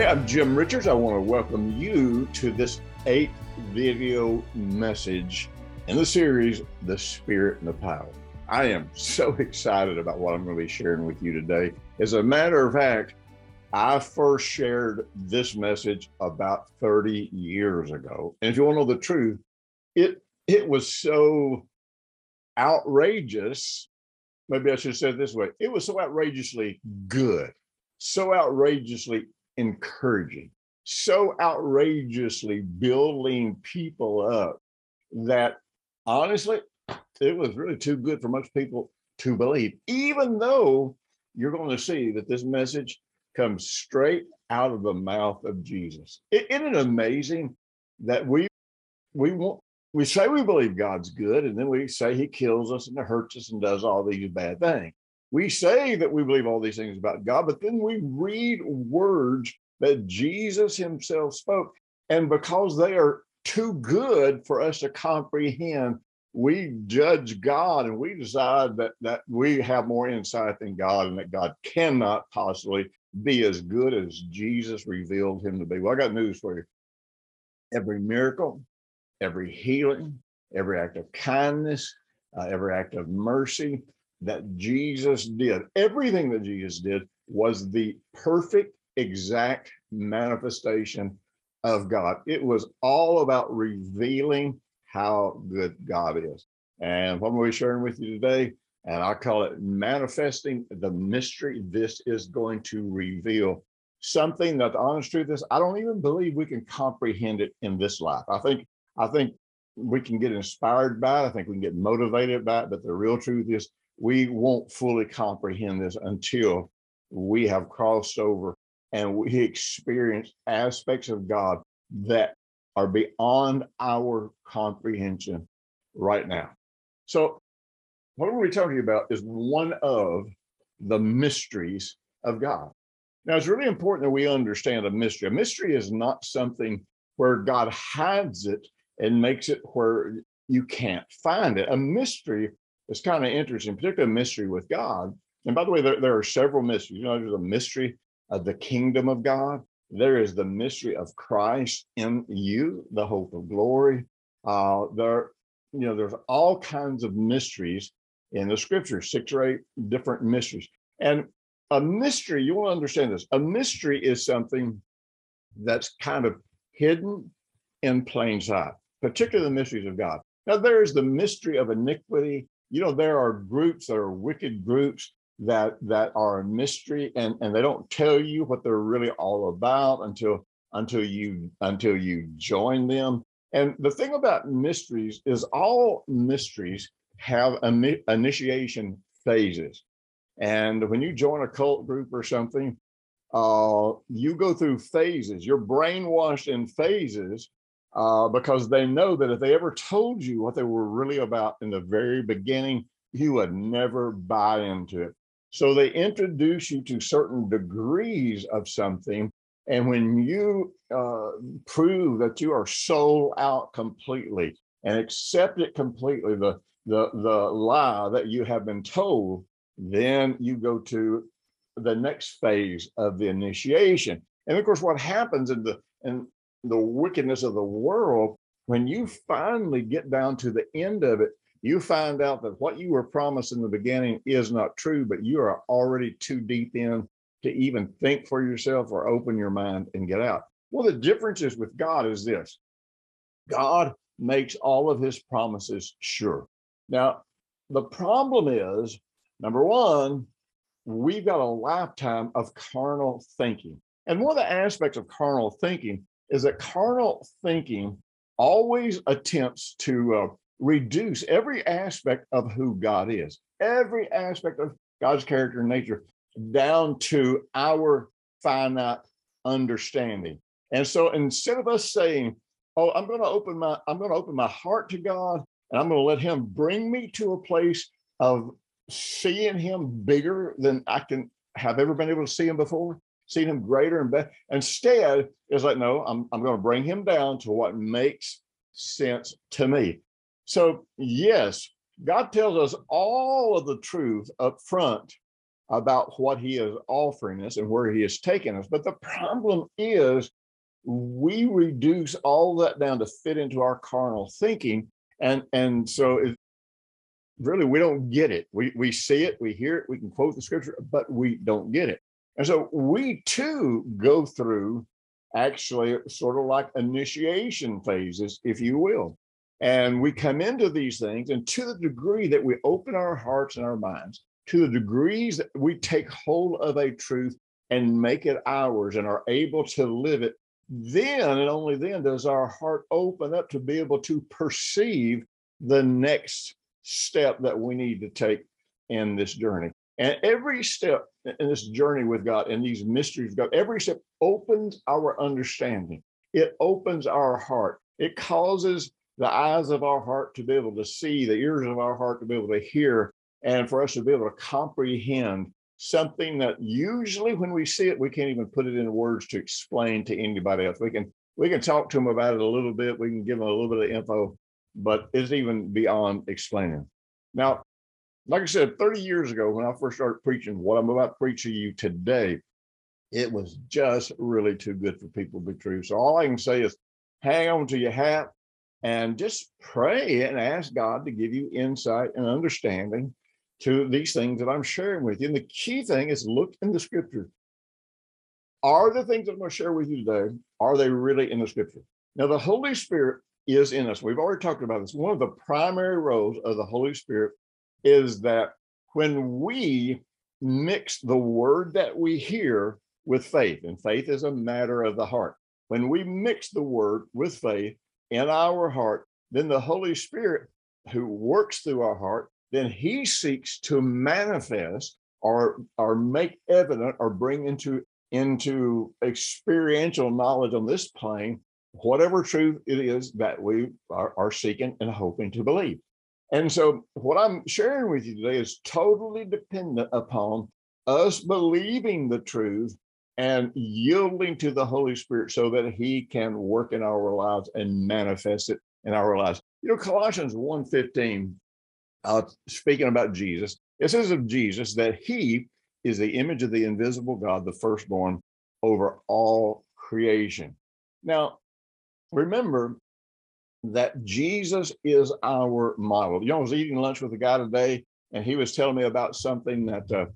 Hey, I'm Jim Richards. I want to welcome you to this eighth video message in the series, The Spirit and the Power. I am so excited about what I'm going to be sharing with you today. As a matter of fact, I first shared this message about 30 years ago. And if you want to know the truth, it it was so outrageous. Maybe I should say it this way. It was so outrageously good, so outrageously encouraging, so outrageously building people up that honestly, it was really too good for most people to believe, even though you're going to see that this message comes straight out of the mouth of Jesus. Isn't it amazing that we we want we say we believe God's good, and then we say He kills us and hurts us and does all these bad things we say that we believe all these things about God, but then we read words that Jesus himself spoke. And because they are too good for us to comprehend, we judge God and we decide that, that we have more insight than God and that God cannot possibly be as good as Jesus revealed him to be. Well, I got news for you. Every miracle, every healing, every act of kindness, uh, every act of mercy, that Jesus did, everything that Jesus did was the perfect, exact manifestation of God. It was all about revealing how good God is. And what we're sharing with you today, and I call it manifesting the mystery, this is going to reveal something that the honest truth is, I don't even believe we can comprehend it in this life. I think, I think we can get inspired by it. I think we can get motivated by it. But the real truth is we won't fully comprehend this until we have crossed over and we experience aspects of God that are beyond our comprehension right now. So, what we're talking about is one of the mysteries of God. Now, it's really important that we understand a mystery. A mystery is not something where God hides it and makes it where you can't find it. A mystery it's kind of interesting, particularly a mystery with God. And by the way, there, there are several mysteries. You know, there's a mystery of the kingdom of God. There is the mystery of Christ in you, the hope of glory. Uh, there, you know, there's all kinds of mysteries in the scriptures, six or eight different mysteries. And a mystery, you want to understand this. A mystery is something that's kind of hidden in plain sight, particularly the mysteries of God. Now, there is the mystery of iniquity you know there are groups that are wicked groups that that are a mystery and and they don't tell you what they're really all about until until you until you join them. And the thing about mysteries is all mysteries have initiation phases. And when you join a cult group or something uh, you go through phases. You're brainwashed in phases uh, because they know that if they ever told you what they were really about in the very beginning, you would never buy into it. So they introduce you to certain degrees of something. And when you uh, prove that you are sold out completely and accept it completely, the, the, the lie that you have been told, then you go to the next phase of the initiation. And of course, what happens in the in the wickedness of the world, when you finally get down to the end of it, you find out that what you were promised in the beginning is not true, but you are already too deep in to even think for yourself or open your mind and get out. Well, the difference is with God is this God makes all of his promises sure. Now, the problem is number one, we've got a lifetime of carnal thinking. And one of the aspects of carnal thinking is that carnal thinking always attempts to uh, reduce every aspect of who God is, every aspect of God's character and nature. down to our finite understanding. And so instead of us saying, "Oh, I'm going to open my I'm going to open my heart to God and I'm going to let him bring me to a place of seeing him bigger than I can have ever been able to see him before, seeing him greater and better." Instead, it's like, "No, I'm I'm going to bring him down to what makes sense to me." So, yes, God tells us all of the truth up front about what he is offering us and where he is taking us. But the problem is we reduce all that down to fit into our carnal thinking. And, and so it, really we don't get it. We, we see it, we hear it, we can quote the scripture, but we don't get it. And so we too go through actually sort of like initiation phases, if you will. And we come into these things, and to the degree that we open our hearts and our minds, to the degrees that we take hold of a truth and make it ours and are able to live it, then and only then does our heart open up to be able to perceive the next step that we need to take in this journey. And every step in this journey with God and these mysteries of God, every step opens our understanding. It opens our heart. It causes the eyes of our heart to be able to see, the ears of our heart to be able to hear, and for us to be able to comprehend something that usually when we see it, we can't even put it in words to explain to anybody else. We can we can talk to them about it a little bit, we can give them a little bit of info, but it's even beyond explaining. Now, like I said, 30 years ago, when I first started preaching what I'm about to preach to you today, it was just really too good for people to be true. So all I can say is hang on to your hat, and just pray and ask God to give you insight and understanding to these things that I'm sharing with you. And the key thing is look in the scripture. Are the things I'm going to share with you today, are they really in the scripture? Now, the Holy Spirit is in us. We've already talked about this. One of the primary roles of the Holy Spirit is that when we mix the word that we hear with faith, and faith is a matter of the heart, when we mix the word with faith, in our heart, then the Holy Spirit who works through our heart, then he seeks to manifest or or make evident or bring into into experiential knowledge on this plane whatever truth it is that we are, are seeking and hoping to believe. And so what I'm sharing with you today is totally dependent upon us believing the truth and yielding to the Holy Spirit so that He can work in our lives and manifest it in our lives. You know, Colossians 1:15, uh, speaking about Jesus, it says of Jesus that He is the image of the invisible God, the firstborn over all creation. Now, remember that Jesus is our model. You know, I was eating lunch with a guy today, and he was telling me about something that uh,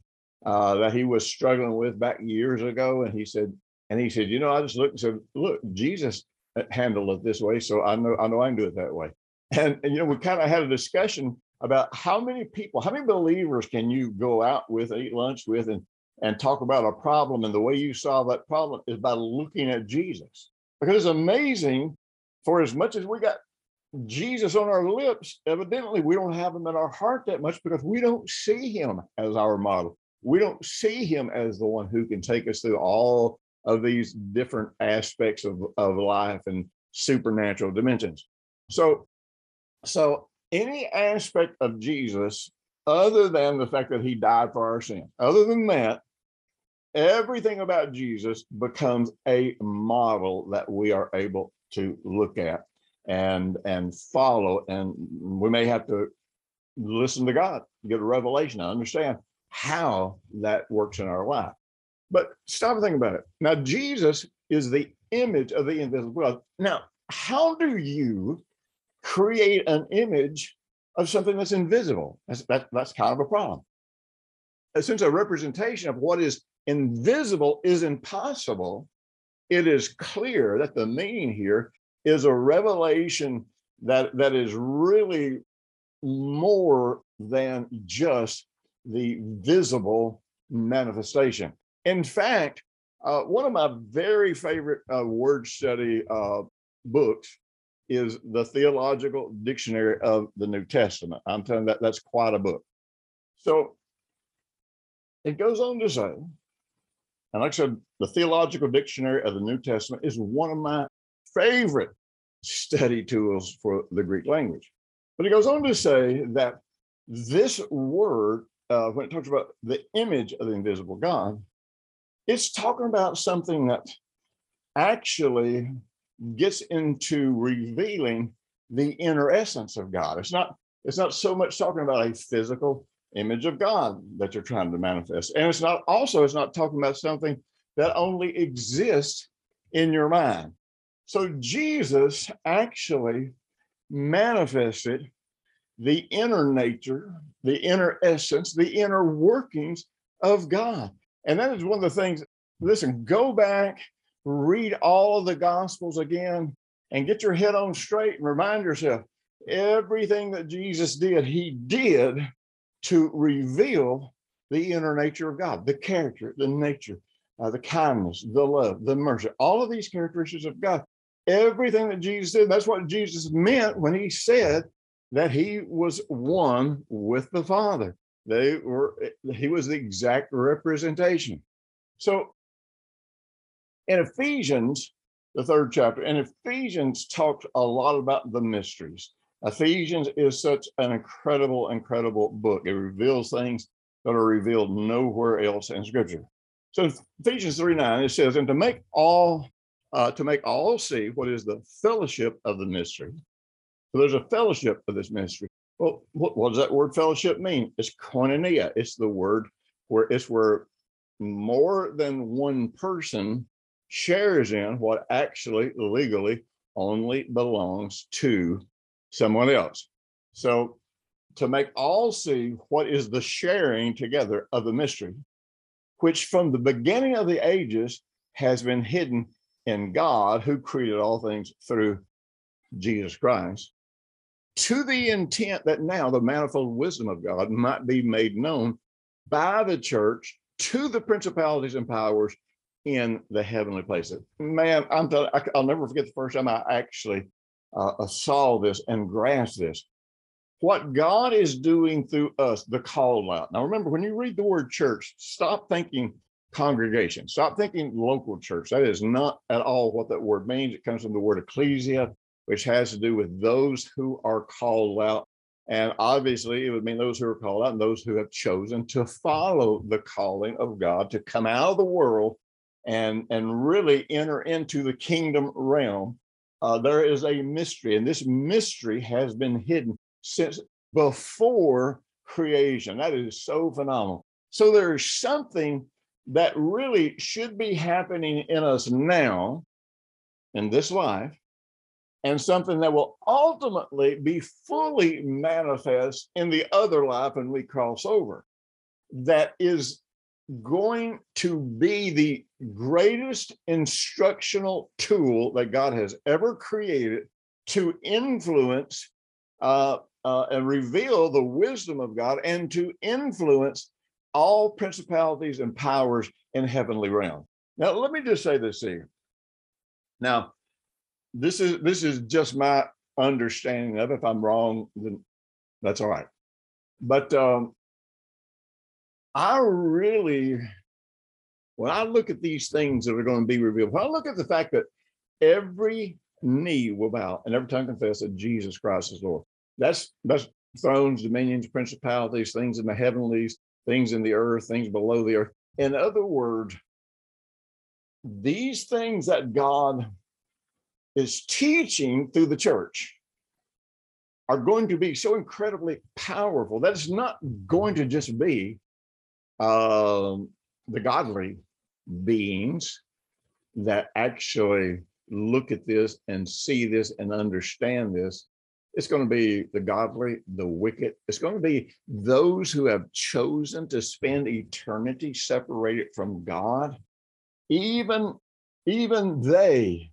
uh, that he was struggling with back years ago. And he said, and he said, you know, I just looked and said, look, Jesus handled it this way, so I know I know I can do it that way. And, and you know, we kind of had a discussion about how many people, how many believers can you go out with, eat lunch with, and and talk about a problem, and the way you solve that problem is by looking at Jesus. Because it's amazing, for as much as we got Jesus on our lips, evidently we don't have him in our heart that much because we don't see him as our model we don't see him as the one who can take us through all of these different aspects of, of life and supernatural dimensions. So, so any aspect of Jesus, other than the fact that he died for our sin, other than that, everything about Jesus becomes a model that we are able to look at and and follow. And we may have to listen to God, get a revelation, I understand how that works in our life. But stop and think about it. Now, Jesus is the image of the invisible God. Now, how do you create an image of something that's invisible? That's, that, that's kind of a problem. Since a representation of what is invisible is impossible, it is clear that the meaning here is a revelation that, that is really more than just the visible manifestation. In fact, uh, one of my very favorite uh, word study uh, books is the Theological Dictionary of the New Testament. I'm telling you that that's quite a book. So it goes on to say, and like I said, the Theological Dictionary of the New Testament is one of my favorite study tools for the Greek language. But it goes on to say that this word, uh, when it talks about the image of the invisible God, it's talking about something that actually gets into revealing the inner essence of God. It's not it's not so much talking about a physical image of God that you're trying to manifest. And it's not also it's not talking about something that only exists in your mind. So Jesus actually manifested the inner nature, the inner essence, the inner workings of God. And that is one of the things, listen, go back, read all of the Gospels again, and get your head on straight and remind yourself everything that Jesus did, he did to reveal the inner nature of God, the character, the nature, uh, the kindness, the love, the mercy, all of these characteristics of God. Everything that Jesus did, that's what Jesus meant when he said that he was one with the Father. They were, he was the exact representation. So in Ephesians, the third chapter, and Ephesians talks a lot about the mysteries. Ephesians is such an incredible, incredible book. It reveals things that are revealed nowhere else in Scripture. So Ephesians 3 9, it says, and to make all uh, to make all see what is the fellowship of the mystery. So there's a fellowship of this mystery. Well, what, what does that word fellowship mean? It's koinonia. It's the word where it's where more than one person shares in what actually legally only belongs to someone else. So to make all see what is the sharing together of the mystery, which from the beginning of the ages has been hidden in God who created all things through Jesus Christ, to the intent that now the manifold wisdom of God might be made known by the church to the principalities and powers in the heavenly places. Man, I'm I'll never forget the first time I actually uh, saw this and grasped this. What God is doing through us, the call out. Now, remember, when you read the word church, stop thinking congregation. Stop thinking local church. That is not at all what that word means. It comes from the word ecclesia, which has to do with those who are called out. And obviously, it would mean those who are called out and those who have chosen to follow the calling of God to come out of the world and, and really enter into the kingdom realm. Uh, there is a mystery, and this mystery has been hidden since before creation. That is so phenomenal. So there's something that really should be happening in us now in this life and something that will ultimately be fully manifest in the other life when we cross over that is going to be the greatest instructional tool that God has ever created to influence uh, uh, and reveal the wisdom of God and to influence all principalities and powers in heavenly realm. Now, let me just say this here. Now, this is this is just my understanding of. It. If I'm wrong, then that's all right. But um, I really, when I look at these things that are going to be revealed, when I look at the fact that every knee will bow and every tongue confess that Jesus Christ is Lord. That's that's thrones, dominions, principalities, things in the heavenlies, things in the earth, things below the earth. In other words, these things that God is teaching through the church are going to be so incredibly powerful that it's not going to just be um, the godly beings that actually look at this and see this and understand this it's going to be the godly, the wicked. It's going to be those who have chosen to spend eternity separated from God. Even, even they,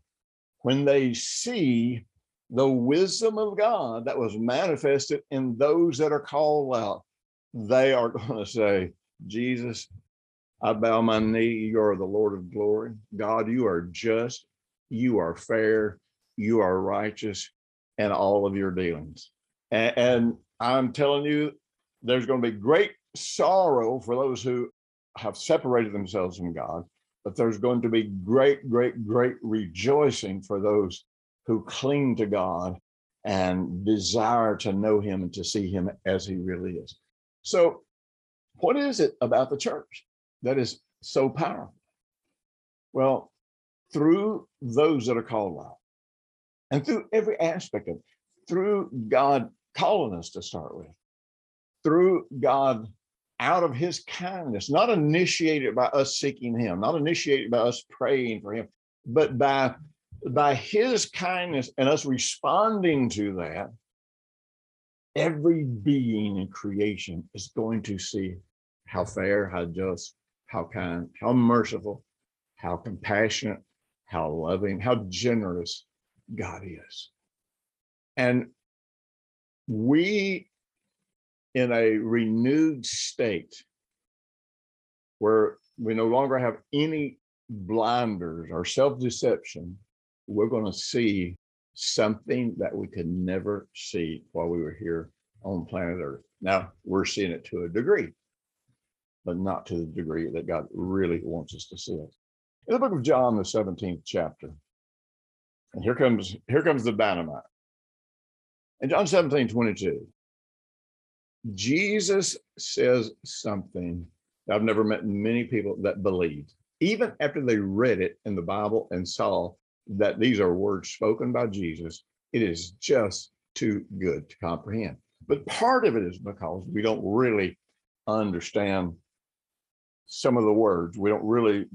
when they see the wisdom of God that was manifested in those that are called out, they are going to say, Jesus, I bow my knee. You are the Lord of glory. God, you are just. You are fair. You are righteous and all of your dealings. And, and I'm telling you, there's going to be great sorrow for those who have separated themselves from God, but there's going to be great, great, great rejoicing for those who cling to God and desire to know him and to see him as he really is. So, what is it about the church that is so powerful? Well, through those that are called out, and through every aspect of it, through God calling us to start with, through God out of his kindness, not initiated by us seeking him, not initiated by us praying for him, but by by his kindness and us responding to that, every being in creation is going to see how fair, how just, how kind, how merciful, how compassionate, how loving, how generous God is. And we, in a renewed state where we no longer have any blinders or self deception, we're going to see something that we could never see while we were here on planet Earth. Now, we're seeing it to a degree, but not to the degree that God really wants us to see it. In the book of John, the 17th chapter, and here comes here comes the dynamite. In John 17, 22, Jesus says something I've never met many people that believed, even after they read it in the Bible and saw that these are words spoken by Jesus, it is just too good to comprehend. But part of it is because we don't really understand some of the words. We don't really,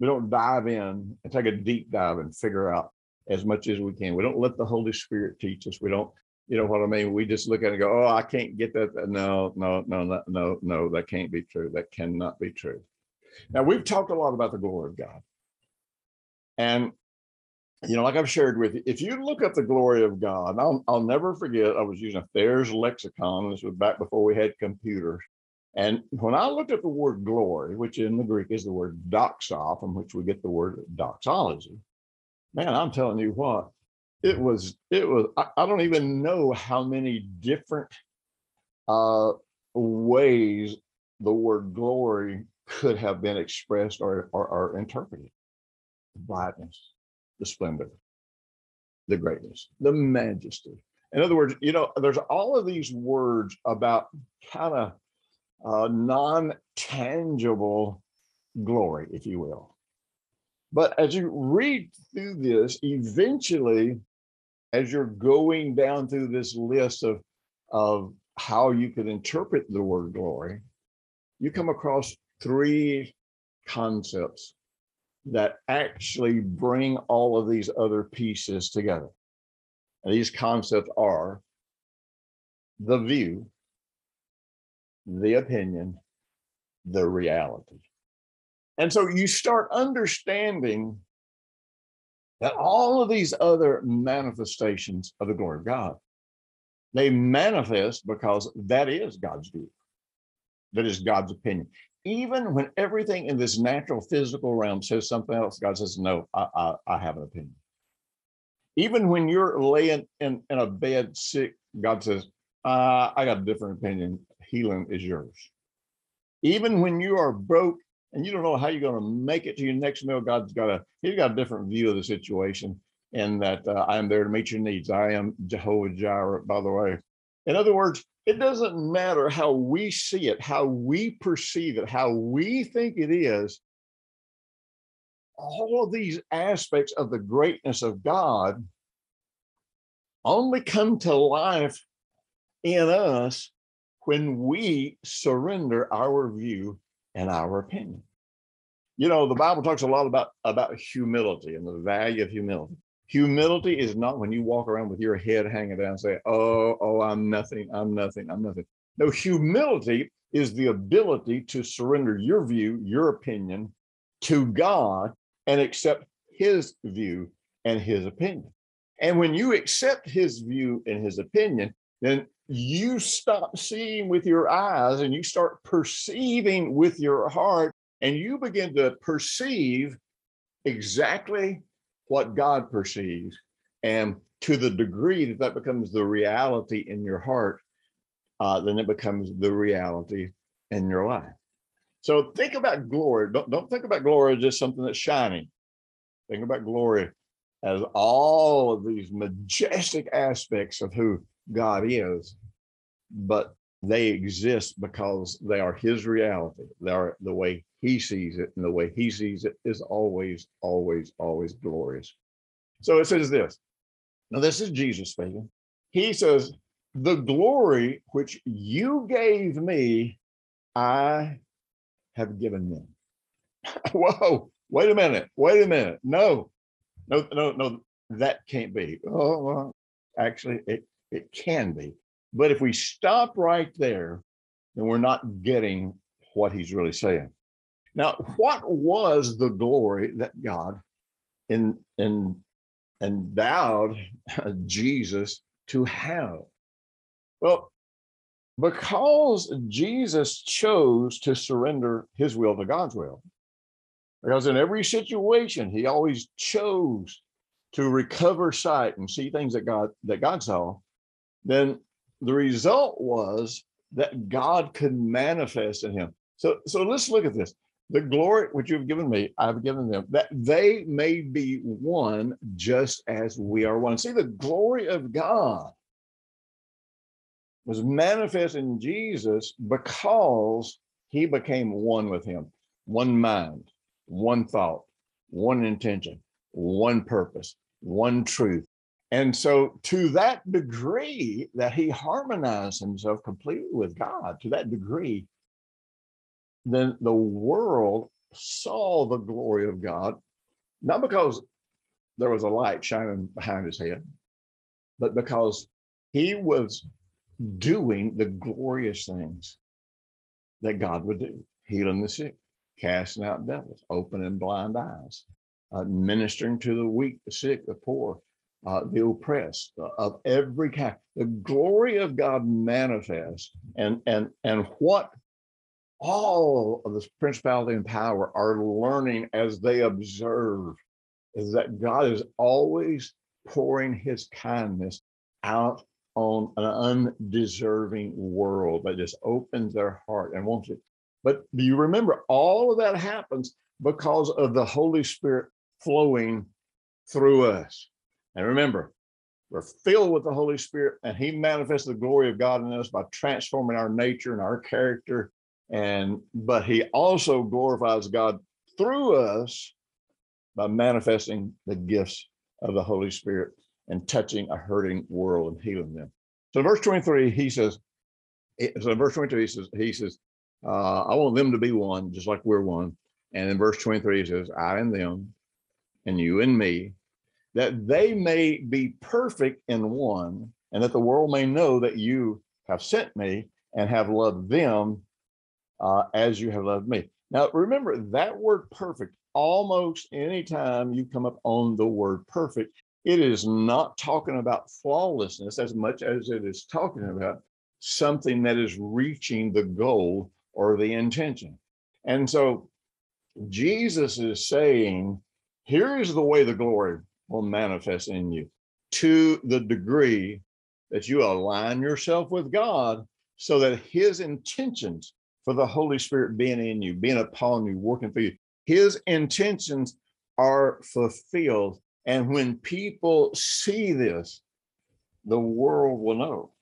we don't dive in and take a deep dive and figure out as much as we can. We don't let the Holy Spirit teach us. We don't, you know what I mean? We just look at it and go, oh, I can't get that. No, no, no, no, no, no, that can't be true. That cannot be true. Now, we've talked a lot about the glory of God. And you know, like I've shared with you, if you look up the glory of God, I'll, I'll never forget, I was using a Thayer's lexicon. This was back before we had computers. And when I looked at the word glory, which in the Greek is the word doxa, from which we get the word doxology, man, I'm telling you what, it was, it was, I, I don't even know how many different uh, ways the word glory could have been expressed or, or, or interpreted the brightness, the splendor, the greatness, the majesty. In other words, you know, there's all of these words about kind of uh, non tangible glory, if you will. But as you read through this, eventually, as you're going down through this list of, of how you could interpret the word glory, you come across three concepts that actually bring all of these other pieces together. And these concepts are the view, the opinion, the reality. And so you start understanding that all of these other manifestations of the glory of God, they manifest because that is God's view. That is God's opinion even when everything in this natural physical realm says something else, God says, No, I, I, I have an opinion. Even when you're laying in, in a bed sick, God says, uh, I got a different opinion. Healing is yours. Even when you are broke and you don't know how you're going to make it to your next meal, God's got a He's got a different view of the situation, and that uh, I am there to meet your needs. I am Jehovah Jireh, by the way. In other words, it doesn't matter how we see it, how we perceive it, how we think it is. All of these aspects of the greatness of God only come to life in us when we surrender our view and our opinion. You know, the Bible talks a lot about, about humility and the value of humility. Humility is not when you walk around with your head hanging down and say, Oh, oh, I'm nothing, I'm nothing, I'm nothing. No, humility is the ability to surrender your view, your opinion to God and accept his view and his opinion. And when you accept his view and his opinion, then you stop seeing with your eyes and you start perceiving with your heart, and you begin to perceive exactly what God perceives. And to the degree that that becomes the reality in your heart, uh, then it becomes the reality in your life. So think about glory. Don't, don't think about glory as just something that's shining. Think about glory as all of these majestic aspects of who God is, but they exist because they are his reality. They are the way he sees it, and the way he sees it is always, always, always glorious. So it says this. Now, this is Jesus speaking. He says, The glory which you gave me, I have given them. Whoa, wait a minute, wait a minute. No, no, no, no, that can't be. Oh, well, actually, it, it can be. But if we stop right there, then we're not getting what he's really saying. Now, what was the glory that God in, in, endowed Jesus to have? Well, because Jesus chose to surrender his will to God's will. Because in every situation, he always chose to recover sight and see things that God that God saw. Then the result was that God could manifest in him. So, so let's look at this. The glory which you've given me, I've given them, that they may be one just as we are one. See, the glory of God was manifest in Jesus because he became one with him, one mind, one thought, one intention, one purpose, one truth. And so, to that degree that he harmonized himself completely with God, to that degree, then the world saw the glory of God, not because there was a light shining behind his head, but because he was doing the glorious things that God would do, healing the sick, casting out devils, opening blind eyes, uh, ministering to the weak, the sick, the poor, uh, the oppressed, of every kind. The glory of God manifests, and and and what all of this principality and power are learning as they observe is that God is always pouring His kindness out on an undeserving world that just opens their heart and wants it. But do you remember all of that happens because of the Holy Spirit flowing through us? And remember, we're filled with the Holy Spirit, and He manifests the glory of God in us by transforming our nature and our character. And but He also glorifies God through us by manifesting the gifts of the Holy Spirit and touching a hurting world and healing them. So verse 23, he says, so in verse 22, he says, he says, uh, I want them to be one, just like we're one. And in verse 23, he says, I and them, and you and me, that they may be perfect in one, and that the world may know that you have sent me and have loved them uh, as you have loved me. Now, remember that word perfect, almost anytime you come up on the word perfect, it is not talking about flawlessness as much as it is talking about something that is reaching the goal or the intention. And so Jesus is saying, here is the way the glory will manifest in you to the degree that you align yourself with God so that his intentions for the Holy Spirit being in you, being upon you, working for you, his intentions are fulfilled and when people see this, the world will know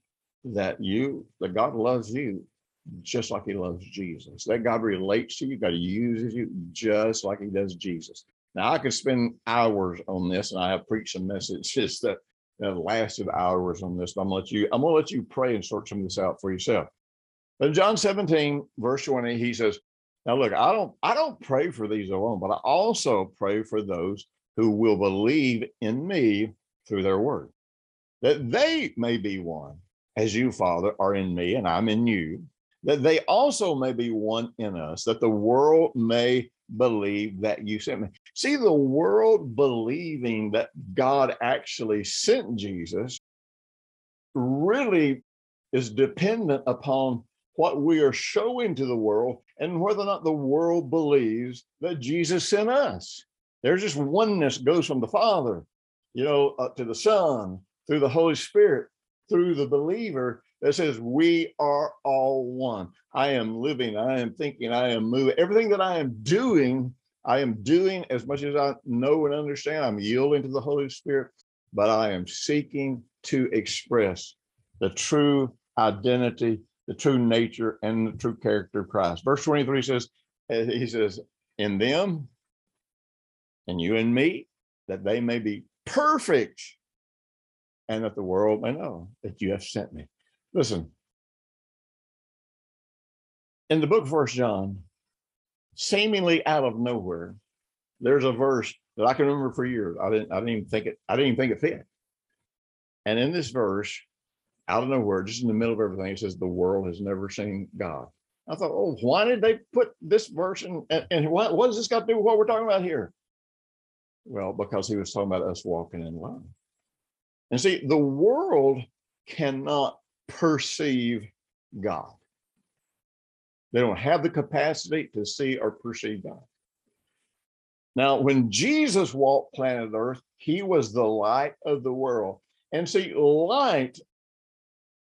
that you, that God loves you just like he loves Jesus. That God relates to you, God uses you just like he does Jesus. Now I could spend hours on this, and I have preached some messages that, have lasted hours on this. But I'm gonna let you, I'm gonna let you pray and sort some of this out for yourself. But in John 17, verse 20, he says, Now look, I don't I don't pray for these alone, but I also pray for those who will believe in me through their word, that they may be one, as you, Father, are in me and I'm in you, that they also may be one in us, that the world may believe that you sent me. See, the world believing that God actually sent Jesus really is dependent upon what we are showing to the world and whether or not the world believes that Jesus sent us. There's just oneness goes from the Father, you know, uh, to the Son, through the Holy Spirit, through the believer. That says we are all one. I am living, I am thinking, I am moving. Everything that I am doing, I am doing as much as I know and understand. I'm yielding to the Holy Spirit, but I am seeking to express the true identity, the true nature, and the true character of Christ. Verse 23 says, uh, He says, In them and you and me, that they may be perfect and that the world may know that you have sent me. Listen, in the book of First John, seemingly out of nowhere, there's a verse that I can remember for years. I didn't, I didn't even think it, I didn't even think it fit. And in this verse, out of nowhere, just in the middle of everything, it says, The world has never seen God. I thought, oh, why did they put this verse in? And, and what, what does this got to do with what we're talking about here? Well, because he was talking about us walking in love. And see, the world cannot perceive God. They don't have the capacity to see or perceive God. Now, when Jesus walked planet Earth, he was the light of the world. And see, light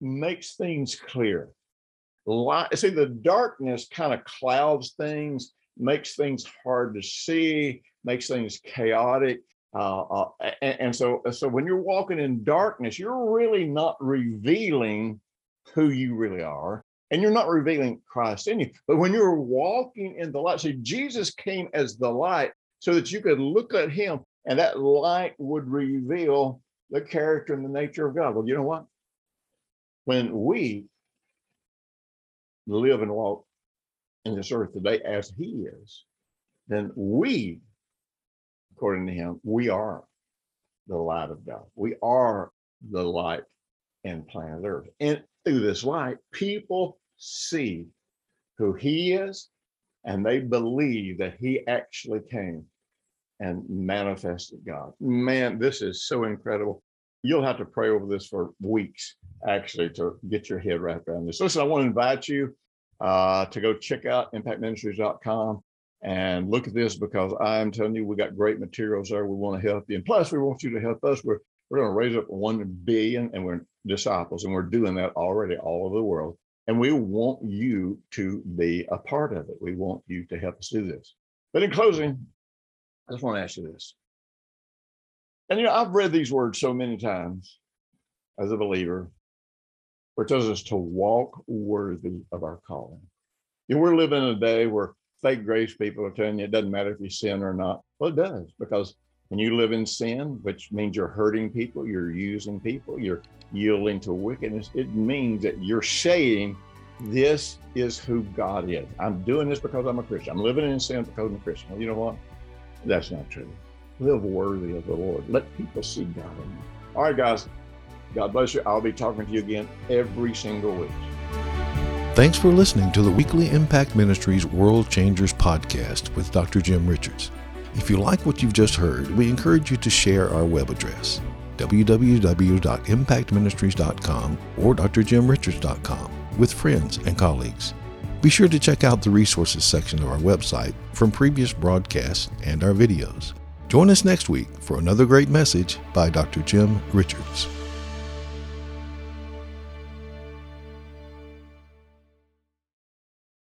makes things clear. Light, see, the darkness kind of clouds things, makes things hard to see, makes things chaotic. Uh, uh, and, and, so, so when you're walking in darkness, you're really not revealing who you really are, and you're not revealing Christ in you. But when you're walking in the light, see, Jesus came as the light so that you could look at Him, and that light would reveal the character and the nature of God. Well, you know what? When we live and walk in this earth today as He is, then we according to him, we are the light of God. We are the light in planet Earth. And through this light, people see who he is and they believe that he actually came and manifested God. Man, this is so incredible. You'll have to pray over this for weeks, actually, to get your head wrapped around this. Listen, I want to invite you uh, to go check out impactministries.com and look at this because I'm telling you, we got great materials there. We want to help you. And plus, we want you to help us. We're, we're going to raise up 1 billion and we're disciples, and we're doing that already all over the world. And we want you to be a part of it. We want you to help us do this. But in closing, I just want to ask you this. And you know, I've read these words so many times as a believer, where it tells us to walk worthy of our calling. You know, we're living in a day where fake grace people are telling you it doesn't matter if you sin or not. Well, it does because when you live in sin, which means you're hurting people, you're using people, you're yielding to wickedness, it means that you're saying, This is who God is. I'm doing this because I'm a Christian. I'm living in sin because I'm a Christian. Well, you know what? That's not true. Live worthy of the Lord. Let people see God in you. All right, guys. God bless you. I'll be talking to you again every single week. Thanks for listening to the weekly Impact Ministries World Changers podcast with Dr. Jim Richards. If you like what you've just heard, we encourage you to share our web address www.impactministries.com or drjimrichards.com with friends and colleagues. Be sure to check out the resources section of our website from previous broadcasts and our videos. Join us next week for another great message by Dr. Jim Richards.